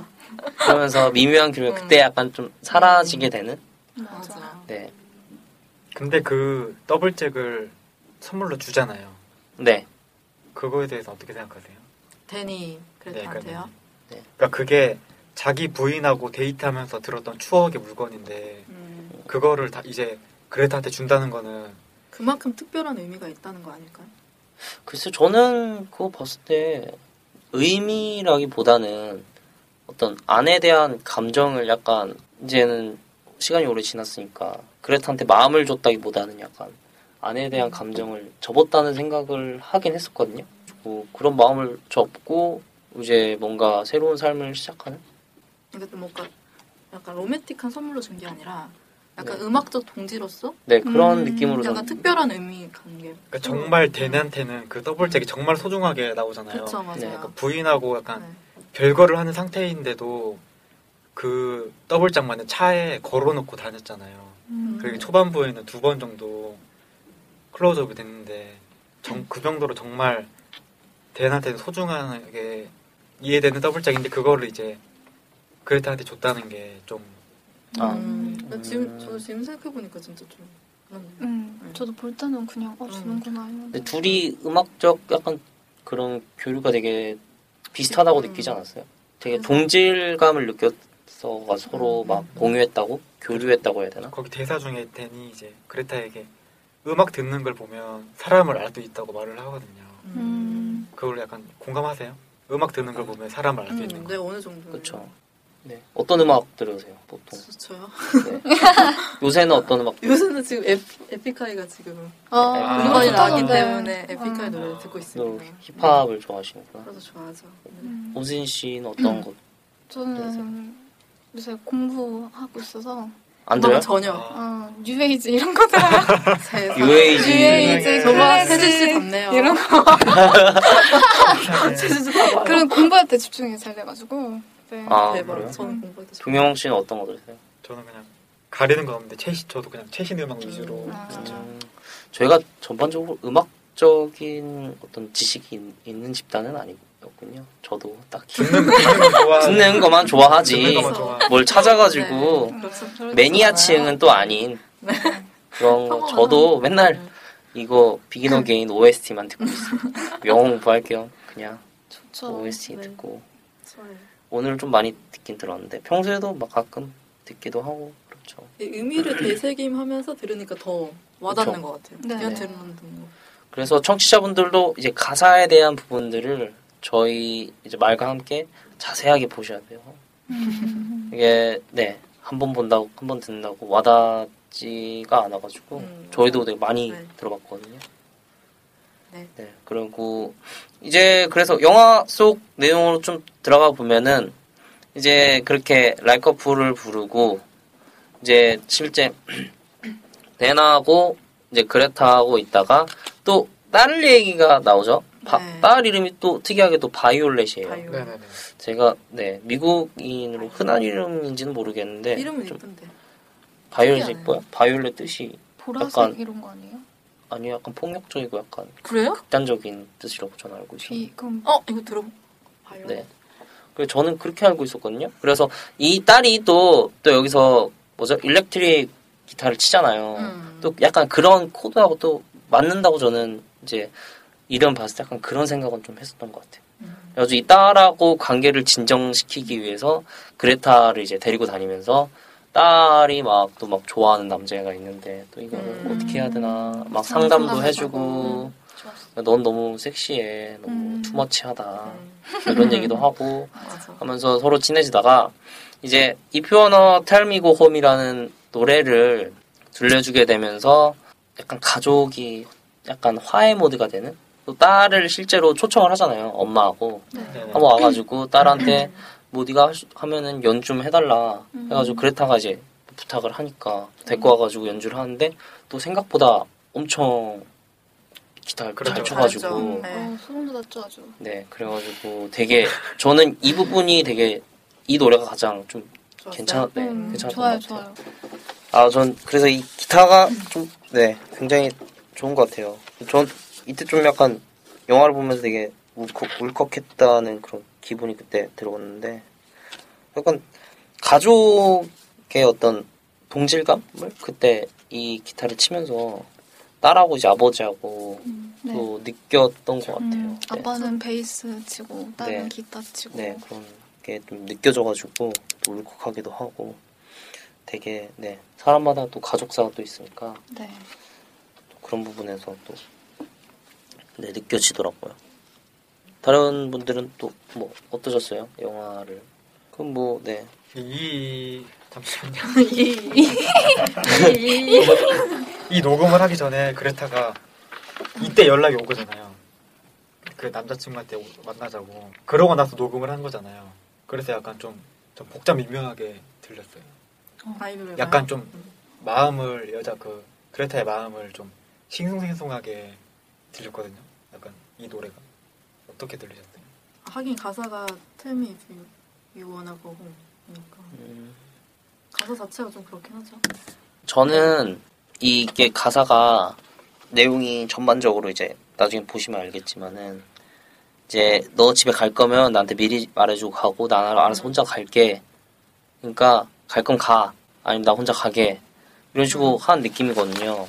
그러면서 미묘한 기분 음. 그때 약간 좀 사라지게 되는 맞아. 맞아. 네. 근데 그 더블 잭을 선물로 주잖아요. 네. 그거에 대해서 어떻게 생각하세요? 데니 그레타한테요. 그러니까 그게 자기 부인하고 데이트하면서 들었던 추억의 물건인데 음, 그거를 다 이제 그레타한테 준다는 거는 그만큼 특별한 의미가 있다는 거 아닐까요? 글쎄 저는 그거 봤을 때 의미라기보다는 어떤 안에 대한 감정을 약간 이제는 시간이 오래 지났으니까 그레타한테 마음을 줬다기보다는 약간 안에 대한 감정을 접었다는 생각을 하긴 했었거든요. 뭐 그런 마음을 접고 이제 뭔가 새로운 삶을 시작하는 그러니까 좀 뭔가 약간 로맨틱한 선물로 준 게 아니라 약간 네. 음악적 동지로서 네 그런 음, 느낌으로 약간 좀 특별한 의미 가는 게. 그러니까 정말 데니한테는 그 더블잭이 정말 소중하게 나오잖아요. 그쵸 맞아요. 네, 그러니까 부인하고 약간 네. 별거를 하는 상태인데도 그 더블잭만은 차에 걸어놓고 다녔잖아요. 음. 그리고 초반부에는 두 번 정도 클로즈업이 됐는데 정, 그 정도로 정말 대한한테는 소중하게 이해되는 더블잭인데 그거를 이제 그레타한테 줬다는 게좀 아. 음, 나 음. 지금 저도 지금 생각해 보니까 진짜 좀 그렇네요. 음, 저도 볼 때는 그냥 어 주는구나 근데 둘이 음악적 약간 그런 교류가 되게 비슷하다고 음. 느끼지 않았어요? 되게 동질감을 느꼈어가 서로 음, 막 음. 공유했다고 교류했다고 해야 되나? 거기 대사 중에 데니 이제 그레타에게 음악 듣는 걸 보면 사람을 알 수 있다고 말을 하거든요. 음. 그걸 약간 공감하세요? 음악 듣는 걸 보면 사람을 알 수 있는 음, 거. 네 어느 정도. 그렇죠. 네. 어떤 음악 들으세요 보통? 저요. 네. 요새는 어떤 음악? 요새는 지금 에, 에픽하이가 지금 아, 아, 음반이 좋다던데. 나왔기 때문에 에픽하이 아. 노래 를 듣고 또 있습니다. 힙합을 좋아하시는구나. 그래서 좋아하죠. 음. 오진 씨는 어떤 거? 저는 요새 공부하고 있어서 안 들어요? 전혀. 아, 어, 뉴에이지 이런 거 들어요. 세상. UAG. 뉴에이지 정말 클래식 세진 씨 닮네요. 이런 거 세진 씨 닮아요. 그런 공부할 때 집중이 잘 돼가지고 네. 아 대박. 그래요? 저는 공부할 때 동영 씨는 어떤 거 들으세요? 저는 그냥 가리는 건 없는데 최신 저도 그냥 최신 음악 위주로 음. 아. 진짜 음, 저희가 전반적으로 음악적인 어떤 지식이 있- 있는 집단은 아니고 아니었군요. 저도 딱히 듣는 것만 좋아하지. 뭘 찾아가지고 네. 그렇죠. 매니아층은 또 아닌 네. 그런 거. 저도 맨날 이거 Begin Again OST만 듣고 있어요. 영어 공부할 겸 그냥 좋죠. OST 네. 듣고. 오늘 좀 많이 듣긴 들었는데 평소에도 막 가끔 듣기도 하고 그렇죠. 이 의미를 되새김하면서 들으니까 더 와닿는 그쵸. 것 같아요. 네. 그냥 네. 들으면 듣는 거. 그래서 청취자분들도 이제 가사에 대한 부분들을 저희 이제 말과 함께 자세하게 보셔야 돼요. 음. 이게 네 한 번 본다고 한 번 듣는다고 와닿지가 않아가지고 음, 저희도 되게 많이 네. 들어봤거든요. 네. 그리고 이제 그래서 영화 속 내용으로 좀 들어가 보면은 이제 그렇게 Like a Fool을 부르고 이제 실제 댄하고 이제 그레타하고 있다가 또딸 얘기가 나오죠. 바- 네. 딸 이름이 또 특이하게 또 바이올렛이에요. 네네네. 제가 네 미국인으로 흔한 이름인지는 모르겠는데 이름은 좀 예쁜데. 바이올렛이 특이하네요. 뭐야? 바이올렛 뜻이 보라색 약간- 이런 거 아니에요? 아니 약간 폭력적이고 약간 그래요? 극단적인 뜻이라고 저는 알고 있어요. 비 그럼 어 이거 들어. 바이오. 네. 그래서 저는 그렇게 알고 있었거든요. 그래서 이 딸이 또, 또 여기서 뭐죠? 일렉트릭 기타를 치잖아요. 음. 또 약간 그런 코드하고 또 맞는다고 저는 이제 이름 봤을 때 약간 그런 생각은 좀 했었던 것 같아요. 음. 그래서 이 딸하고 관계를 진정시키기 위해서 그레타를 이제 데리고 다니면서 딸이 막 또막 좋아하는 남자애가 있는데 또 이거를 음. 어떻게 해야 되나 막 상담 상담도. 해주고 좋았어. 넌 너무 섹시해 너무 음. 투머치하다 음. 이런 얘기도 하고. 하면서 서로 친해지다가 이제 If You Wanna Tell Me Go Home이라는 노래를 들려주게 되면서 약간 가족이 약간 화해 모드가 되는 또 딸을 실제로 초청을 하잖아요 엄마하고 네네. 한번 와가지고 딸한테 뭐 네가 하면은 연 좀 해달라 해가지고 그레타가 이제 부탁을 하니까 데리고 와가지고 연주를 하는데 또 생각보다 엄청 기타를 잘 그렇죠. 쳐가지고 잘했죠. 네. 어, 소름 돋았죠 아주. 네, 그래가지고 되게 저는 이 부분이 되게 이 노래가 가장 좀 좋았어요. 괜찮, 네, 음, 괜찮았던 좋아요 것 같아요. 좋아요. 아, 전 그래서 이 기타가 좀, 네, 굉장히 좋은 것 같아요. 전 이때 좀 약간 영화를 보면서 되게 울컥, 울컥했다는 그런 기분이 그때 들어왔는데 약간 가족의 어떤 동질감을 그때 이 기타를 치면서 딸하고 이제 아버지하고 음, 네. 또 느꼈던 것 같아요. 음, 네. 아빠는 베이스 치고 딸은 네. 기타 치고 네, 그런 게 좀 느껴져가지고 또 울컥하기도 하고 되게 네 사람마다 또 가족사가 또 있으니까 네. 또 그런 부분에서 또 네, 느껴지더라고요. 다른 분들은 또 뭐 어떠셨어요? 영화를 그럼 뭐 네. 이 잠시만요. 이- 이- 이 녹음을 하기 전에 그레타가 이때 연락이 온 거잖아요. 그 남자친구한테 오- 만나자고. 그러고 나서 녹음을 한 거잖아요. 그래서 약간 좀, 좀 복잡 미묘하게 들렸어요. 아이돌 약간 좀 마음을 여자 그 그레타의 마음을 좀 싱숭생숭하게 들렸거든요. 약간 이 노래가 어떻게 들리셨어요? 하긴 가사가 Tell me if you, you wanna go home 그러니까 음, 가사 자체가 좀 그렇긴 하죠. 저는 이게 가사가 내용이 전반적으로 이제 나중에 보시면 알겠지만은 이제 너 집에 갈 거면 나한테 미리 말해주고 가고 나 알아서 혼자 갈게. 그러니까 갈 건 가. 아니면 나 혼자 가게. 이런 식으로 하는 느낌이거든요.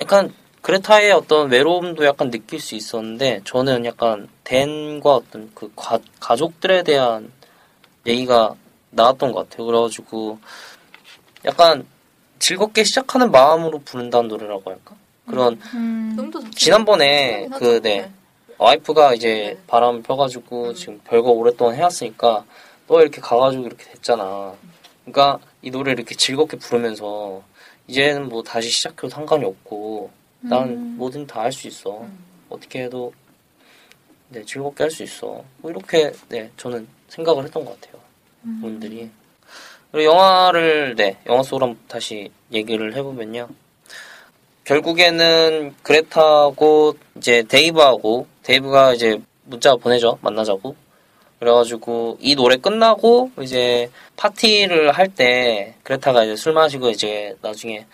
약간 그레타의 어떤 외로움도 약간 느낄 수 있었는데 저는 약간 댄과 어떤 그 가, 가족들에 대한 얘기가 나왔던 것 같아요. 그래가지고 약간 즐겁게 시작하는 마음으로 부른다는 노래라고 할까? 그런 음, 자체가 지난번에 그, 하죠. 네. 와이프가 이제 네. 바람을 펴가지고 음. 지금 별거 오랫동안 해왔으니까 너 이렇게 가가지고 이렇게 됐잖아. 그러니까 이 노래 이렇게 즐겁게 부르면서 이제는 뭐 다시 시작해도 상관이 없고 난 음. 뭐든 다 할 수 있어. 음. 어떻게 해도 네 즐겁게 할 수 있어. 뭐 이렇게 네 저는 생각을 했던 것 같아요. 음. 분들이 그리고 영화를 네 영화 속으로 다시 얘기를 해보면요 결국에는 그레타하고 이제 데이브하고 데이브가 이제 문자 보내죠 만나자고 그래가지고 이 노래 끝나고 이제 파티를 할 때 그레타가 이제 술 마시고 이제 나중에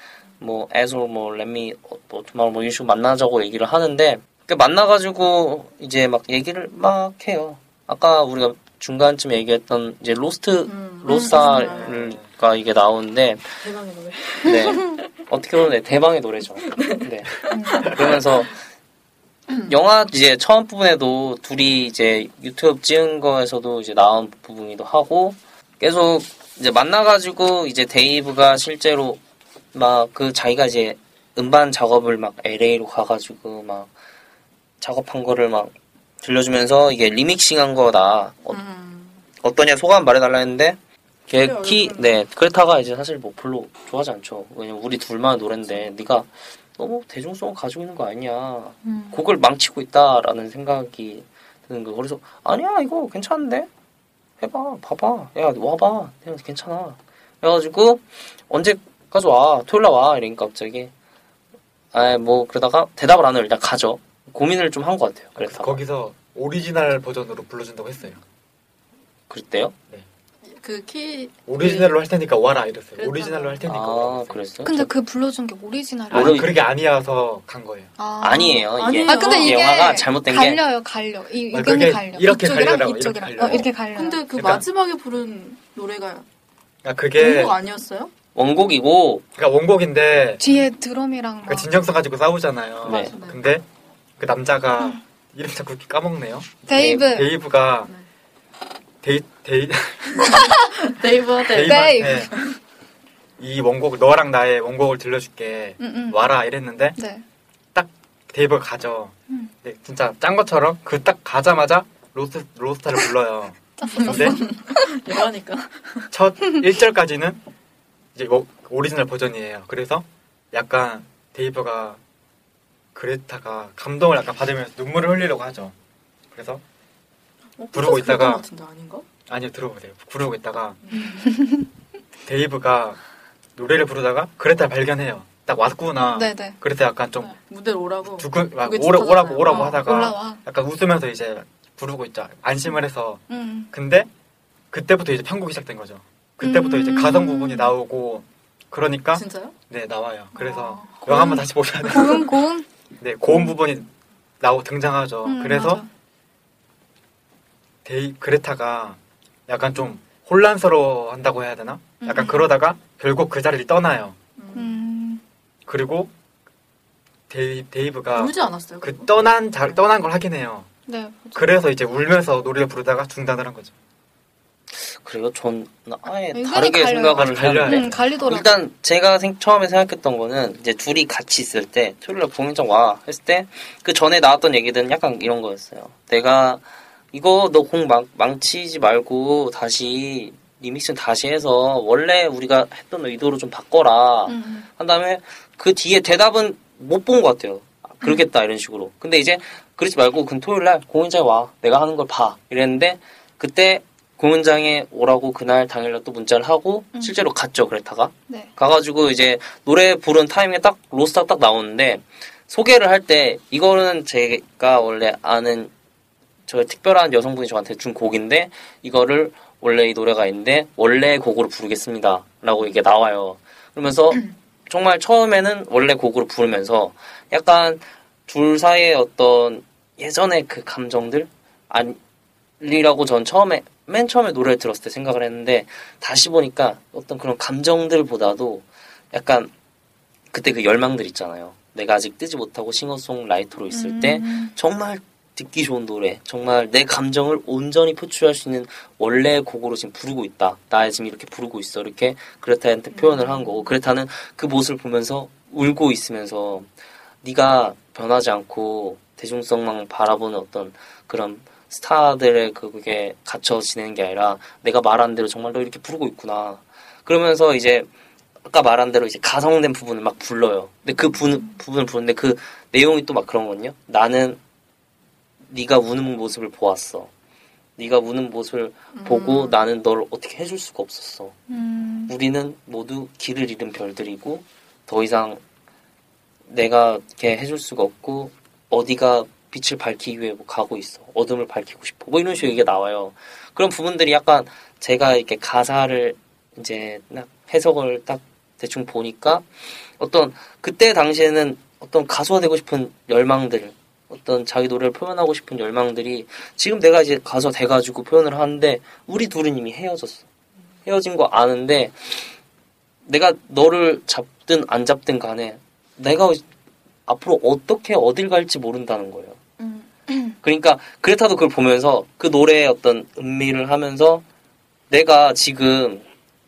뭐 asshole 뭐 let me 뭐 정말 뭐 식으로 만나자고 얘기를 하는데 그 만나가지고 이제 막 얘기를 막 해요 아까 우리가 중간쯤에 얘기했던 이제 Lost 음. 로스타가 이게 나오는데 대박의 노래. 네. 어떻게 보면 네, 대방의 노래죠. 네. 그러면서 영화 이제 처음 부분에도 둘이 이제 유튜브 찍은 거에서도 이제 나온 부분이기도 하고 계속 이제 만나가지고 이제 데이브가 실제로 막 그 자기가 이제 음반 작업을 막 LA로 가가지고 막 작업한 거를 막 들려주면서 이게 remixing한 거다. 어, 음. 어떠냐 소감 말해달라 했는데 걔 그래, 키, 얼굴은. 네 그레타가 이제 사실 뭐 별로 좋아하지 않죠. 왜냐면 우리 둘만의 노래인데 네가 너무 대중성을 가지고 있는 거 아니냐. 음. 곡을 망치고 있다라는 생각이 드는 거. 그래서 아니야 이거 괜찮은데 해봐 봐봐 야 와봐 괜찮아. 그래가지고 언제 까지 와 토요일 날 와 이러니까 갑자기 아 뭐 그러다가 대답을 안 해요. 일단 가죠. 고민을 좀 한 것 같아요. 그래서 거기서 오리지널 버전으로 불러준다고 했어요. 그랬대요. 그 키. 오리지널로 할 테니까 와라 이랬어요. 그랬다고. 오리지널로 할 테니까 아. 그랬어요? 근데 그 불러준 게 오리지널이 아니 모르- 그게 아니어서 간 거예요. 아. 아니에요. 이게 아니에요. 아 근데 이 이게 영화가 잘못된 게 갈려요, 갈려. 이 아, 의견이 갈려. 이렇게 갈리더라고요, 이쪽이랑 이렇게 어, 이렇게 갈려. 근데 그 그러니까- 마지막에 부른 노래가 그러니까 그게 아니었어요? 원곡이고 그러니까 원곡인데 뒤에 드럼이랑 막 그 진정성 가지고 싸우잖아요. 네. 네. 근데 그 남자가 이름 자꾸 이렇게 까먹네요. 데이브, 데이브가 네. 데이 데이 데이브 데이브. 데이브한테 이 원곡 너랑 나의 원곡을 들려줄게 응, 응. 와라 이랬는데 네. 데이브가 가죠. 음. 네, 진짜 짠 것처럼 그 딱 가자마자 로스 로스타를 불러요. 근데 영화니까. 첫 1절까지는 이제 뭐 오리지널 버전이에요. 그래서 약간 데이브가 그레타가 감동을 약간 받으면서 눈물을 흘리려고 하죠. 그래서 어, 부르고 있다가-? 아니요 들어보세요. 부르고 있다가 데이브가 노래를 부르다가 그레타 발견해요. 딱 왔구나. 네네. 그래서 약간 좀 무대로 오라고. 두근 막 오라? 오라고 오라고 어, 하다가 올라와. 약간 웃으면서 이제 부르고 있죠. 안심을 해서 응. 근데 그때부터 이제 편곡이 시작된 거죠. 그때부터 이제 음. 가성 부분이 나오고 그러니까 진짜요? 네 나와요. 그래서 아, 영화 한번 다시 보셔야 돼요. 고음 고음. 네 고음 부분이 나오 등장하죠. 음, 그래서 맞아. 데이 그레타가 약간 좀 혼란스러워 한다고 해야 되나? 약간 음. 그러다가 결국 그 자리를 떠나요. 음. 음. 그리고 데이, 데이브가 울지 않았어요? 그 그거? 떠난 자, 떠난 걸 하긴 해요. 네. 맞아. 그래서 이제 울면서 노래를 부르다가 중단을 한 거죠. 그래요. 전 아예 다르게 갈려요. 생각을. 하는데 응, 갈리더라고. 일단 제가 생- 처음에 생각했던 거는 이제 둘이 같이 있을 때 토요일 날 공연장 와 했을 때 그 전에 나왔던 얘기들은 약간 이런 거였어요. 내가 이거 너 공 망치지 말고 다시 리믹스 다시 해서 원래 우리가 했던 의도로 좀 바꿔라 응, 한 다음에 그 뒤에 대답은 못 본 것 같아요. 아, 그러겠다 이런 식으로. 근데 이제 그러지 말고 그 토요일 날 공연장에 와 내가 하는 걸 봐 이랬는데 그때 공연장에 오라고 그날 당일날 또 문자를 하고 음. 실제로 갔죠 그레타가 네. 가가지고 이제 노래 부른 타이밍에 딱 로스터 딱 나오는데 소개를 할 때 이거는 제가 원래 아는 저 특별한 여성분이 저한테 준 곡인데 이거를 원래 이 노래가 있는데 원래 곡으로 부르겠습니다라고 이게 나와요. 그러면서 정말 처음에는 원래 곡으로 부르면서 약간 둘 사이의 어떤 예전의 그 감정들 아니라고 전 처음에 맨 처음에 노래를 들었을 때 생각을 했는데 다시 보니까 어떤 그런 감정들보다도 약간 그때 그 열망들 있잖아요. 내가 아직 뜨지 못하고 싱어송라이터로 있을 때 음. 정말 듣기 좋은 노래, 정말 내 감정을 온전히 표출할 수 있는 원래의 곡으로 지금 부르고 있다. 나 지금 이렇게 부르고 있어. 이렇게 그레타한테 표현을 한 거고 그레타는 그 모습을 보면서 울고 있으면서 네가 변하지 않고 대중성만 바라보는 어떤 그런 스타들의 그게 갇혀 지내는 게 아니라 내가 말한 대로 정말로 이렇게 부르고 있구나. 그러면서 이제 아까 말한 대로 이제 가성된 부분을 막 불러요. 근데 그 부, 부분을 부르는데 그 내용이 또 막 그런 거거든요. 나는 네가 우는 모습을 보았어. 네가 우는 모습을 보고 나는 널 어떻게 해줄 수가 없었어. 음. 우리는 모두 길을 잃은 별들이고 더 이상 내가 이렇게 해줄 수가 없고 어디가 빛을 밝히기 위해 뭐 가고 있어. 어둠을 밝히고 싶어. 뭐 이런 식으로 얘기가 나와요. 그런 부분들이 약간 제가 이렇게 가사를 이제 딱 해석을 딱 대충 보니까 어떤 그때 당시에는 어떤 가수가 되고 싶은 열망들 어떤 자기 노래를 표현하고 싶은 열망들이 지금 내가 이제 가서 돼가지고 표현을 하는데 우리 둘은 이미 헤어졌어. 헤어진 거 아는데 내가 너를 잡든 안 잡든 간에 내가 앞으로 어떻게 어딜 갈지 모른다는 거예요. 음. 그러니까 그레타도 그걸 보면서 그 노래의 어떤 음미를 하면서 내가 지금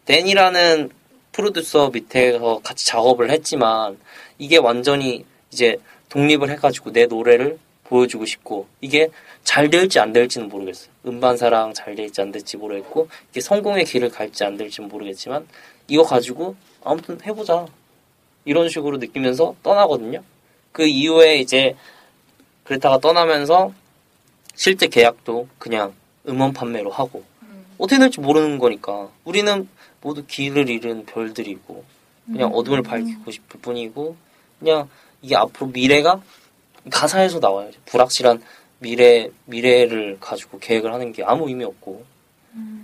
댄이라는 프로듀서 밑에서 같이 작업을 했지만 이게 완전히 이제 독립을 해가지고 내 노래를 보여주고 싶고 이게 잘 될지 안 될지는 모르겠어요. 음반사랑 잘 될지 안 될지 모르겠고 이게 성공의 길을 갈지 안 될지는 모르겠지만 이거 가지고 아무튼 해보자 이런 식으로 느끼면서 떠나거든요. 그 이후에 이제 그레타가 떠나면서 실제 계약도 그냥 음원 판매로 하고. 어떻게 될지 모르는 거니까. 우리는 모두 길을 잃은 별들이고 그냥 어둠을 밝히고 싶을 뿐이고 그냥 이게 앞으로 미래가 가사에서 나와요. 불확실한 미래 미래를 가지고 계획을 하는 게 아무 의미 없고.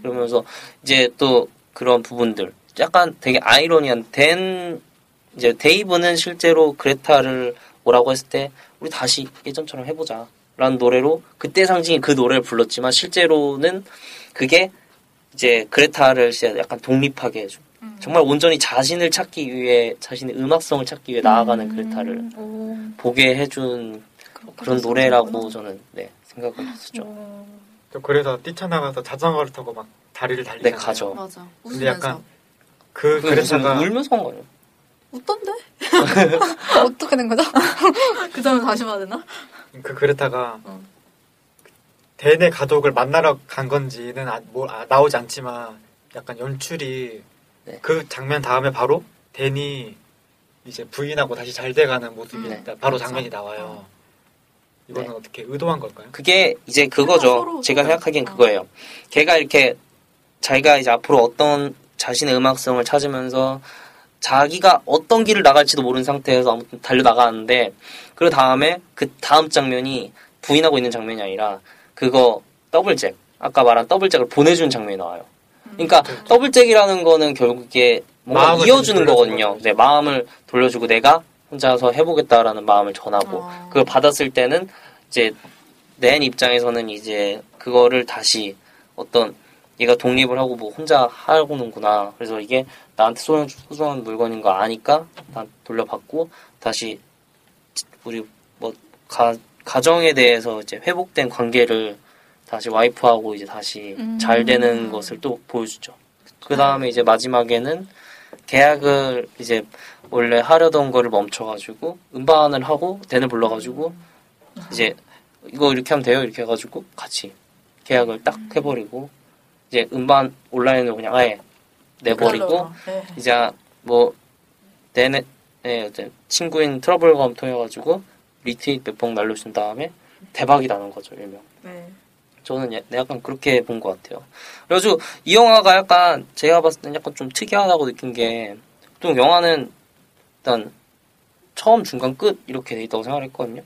그러면서 이제 또 그런 부분들. 약간 되게 아이러니한 댄 이제 데이브는 실제로 그레타를 오라고 했을 때 우리 다시 예전처럼 해보자 라는 노래로 그때 상징이 그 노래를 불렀지만 실제로는 그게 이제 그레타를 약간 독립하게 해준 정말 온전히 자신을 찾기 위해 자신의 음악성을 찾기 위해 나아가는 그레타를 오. 보게 해준 그런 노래라고. 저는 네 생각을 했었죠. 오. 또 그래서 뛰쳐나가서 자전거를 타고 막 다리를 달리잖아요. 네 가죠. 맞아. 근데 웃으면서. 약간 그그 그레타가 울면서 한 거예요. 웃던데? 어떻게 된 거죠? 그 점을 다시 봐야 되나? 그 그레타가 어. 댄의 가족을 만나러 간 건지는 아, 뭐, 아, 나오지 않지만 약간 연출이 네. 그 장면 다음에 바로 댄이 이제 부인하고 다시 잘 돼가는 모습이 네. 바로 그렇죠. 장면이 나와요. 이거는 네. 어떻게 의도한 걸까요? 그게 이제 그거죠. 제가. 생각하기엔 어. 그거예요. 걔가 이렇게 자기가 이제 앞으로 어떤 자신의 음악성을 찾으면서 자기가 어떤 길을 나갈지도 모르는 상태에서 아무튼 달려 나가는데 그 다음에 그 다음 장면이 부인하고 있는 장면이 아니라 그거 더블잭 아까 말한 더블잭을 보내주는 장면이 나와요. 그러니까 그렇죠. 더블잭이라는 거는 결국에 뭔가 마음을 이어주는 거거든요. 거죠. 네, 마음을 돌려주고 내가 혼자서 해보겠다라는 마음을 전하고 어. 그걸 받았을 때는 이제 낸 입장에서는 이제 그거를 다시 어떤 얘가 독립을 하고 뭐 혼자 하고는구나. 그래서 이게 나한테 소중한, 소중한 물건인 거 아니까 난 돌려받고 다시 우리 뭐 가, 가정에 대해서 이제 회복된 관계를 다시 와이프하고 이제 다시 음. 잘 되는 것을 또 보여주죠. 그 다음에 이제 마지막에는 계약을 이제 원래 하려던 거를 멈춰가지고 음반을 하고 댄을 불러가지고 이제 이거 이렇게 하면 돼요 이렇게 해가지고 같이 계약을 딱 해버리고 이제 음반 온라인으로 그냥 아예 내버리고 네. 이제 뭐 내내 네, 이제 친구인 트러블검 통해가지고 리트윗 몇 번 날려준 다음에 대박이 나는 거죠 일명. 네. 저는 야- 약간 그렇게 본 것 같아요. 그래가지고 이 영화가 약간 제가 봤을 땐 약간 좀 특이하다고 느낀 게 보통 영화는 일단 처음 중간 끝 이렇게 돼 있다고 생각했거든요.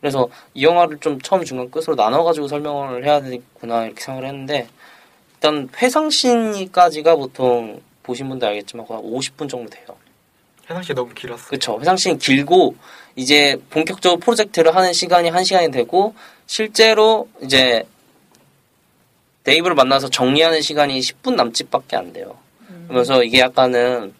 그래서 이 영화를 좀 처음 중간 끝으로 나눠가지고 설명을 해야 되구나 이렇게 생각을 했는데 일단 회상신까지가 보통 보신 분들 알겠지만 거의 50분 정도 돼요. 씨 너무 길었어. 그쵸. 회상시는 길고, 이제 본격적으로 프로젝트를 하는 시간이 한 시간이 되고, 실제로 이제 데이브를 만나서 정리하는 시간이 10분 남짓밖에 안 돼요. 그러면서 이게 약간은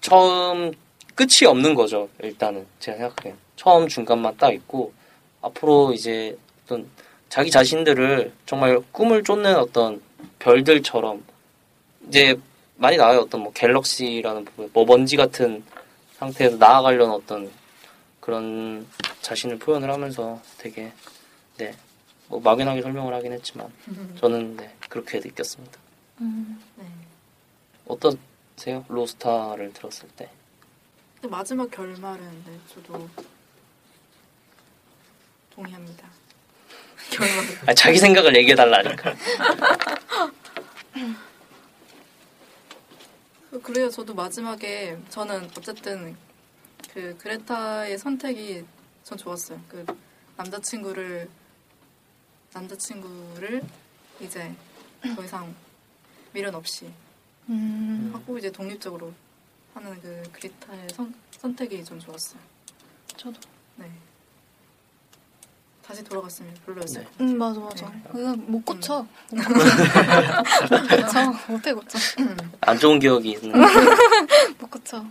처음 끝이 없는 거죠. 일단은 제가 생각하기엔 처음 중간만 딱 있고 앞으로 이제 어떤 자기 자신들을 정말 꿈을 쫓는 어떤 별들처럼 이제 많이 나와요. 어떤 뭐 갤럭시라는 부분, 뭐 먼지 같은 상태에서 나아가려는 어떤 그런 자신을 표현을 하면서 되게 네. 뭐 막연하게 설명을 하긴 했지만 저는 네, 그렇게 느꼈습니다. 음. 네. 어떠세요? 로스타를 들었을 때? 근데 마지막 결말은 네, 저도 동의합니다. 아, 자기 생각을 얘기해 달라니까. 그래요. 저도 마지막에 저는 어쨌든 그 그레타의 선택이 전 좋았어요. 그 남자친구를 남자친구를 이제 더 이상 미련 없이 음. 하고 이제 독립적으로 하는 그 그레타의 선, 선택이 좀 좋았어요. 저도. 네. 다시 돌아갔으면 별로였을 네. 것 음 맞아 맞아. 네. 그거 못 고쳐. 못 고쳐. 못해 고쳐. 안 좋은 기억이 있는. 못 고쳐.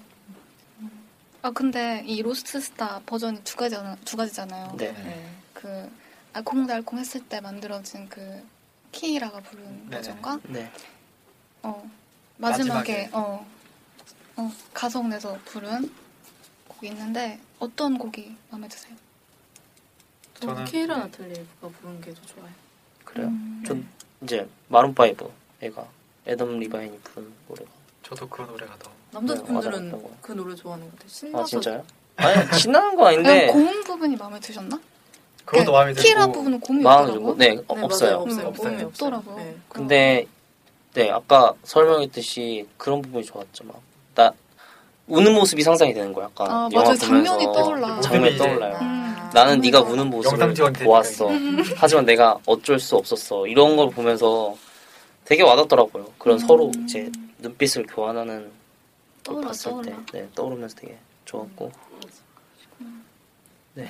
아 근데 이 Lost Star 버전이 두 가지 두 가지잖아요. 네. 네. 그 알콩달콩 했을 때 만들어진 그 키이라가 부른 네네. 버전과 네. 어 마지막에, 마지막에. 어, 어 가성 내서 부른 곡이 있는데 어떤 곡이 마음에 드세요? 저는 저는- 키이라 네. 나이틀리가 부른 게 더 좋아요. 그래요. 음. 전 이제 마룬 파이브 애가 애덤 리바인이 부른 노래가. 저도 그 노래가 더 남자분들은 거. 그 노래 좋아하는 것 같아요. 신나서 아 진짜요? 아니 신나는 거 아닌데 고음 부분이 마음에 드셨나? 그것도 마음에 들고 키라 부분은 고음이 없더라고. 네, 어, 네, 없어요. 없어요. 음, 고음이 없어요. 없어요. 없더라고요. 네. 근데 네 아까 설명했듯이 그런 부분이 좋았죠. 막나 우는 모습이 상상이 되는 거야. 약간 아, 영화 맞아요. 장면이 떠올라. 장면이 이제- 떠올라요. 음. 나는 네가 맞아. 우는 모습을 보았어. 되니까. 하지만 내가 어쩔 수 없었어. 이런 걸 보면서 되게 와닿더라고요. 그런 음. 서로 이제 눈빛을 교환하는 걸 떠올라, 봤을 때, 떠올라. 네, 떠오르면서 되게 좋았고. 네.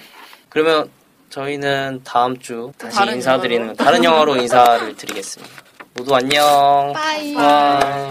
그러면 저희는 다음 주 다시 다른 인사드리는 영화로? 다른 영화로 인사를 드리겠습니다. 모두 안녕. Bye. Bye.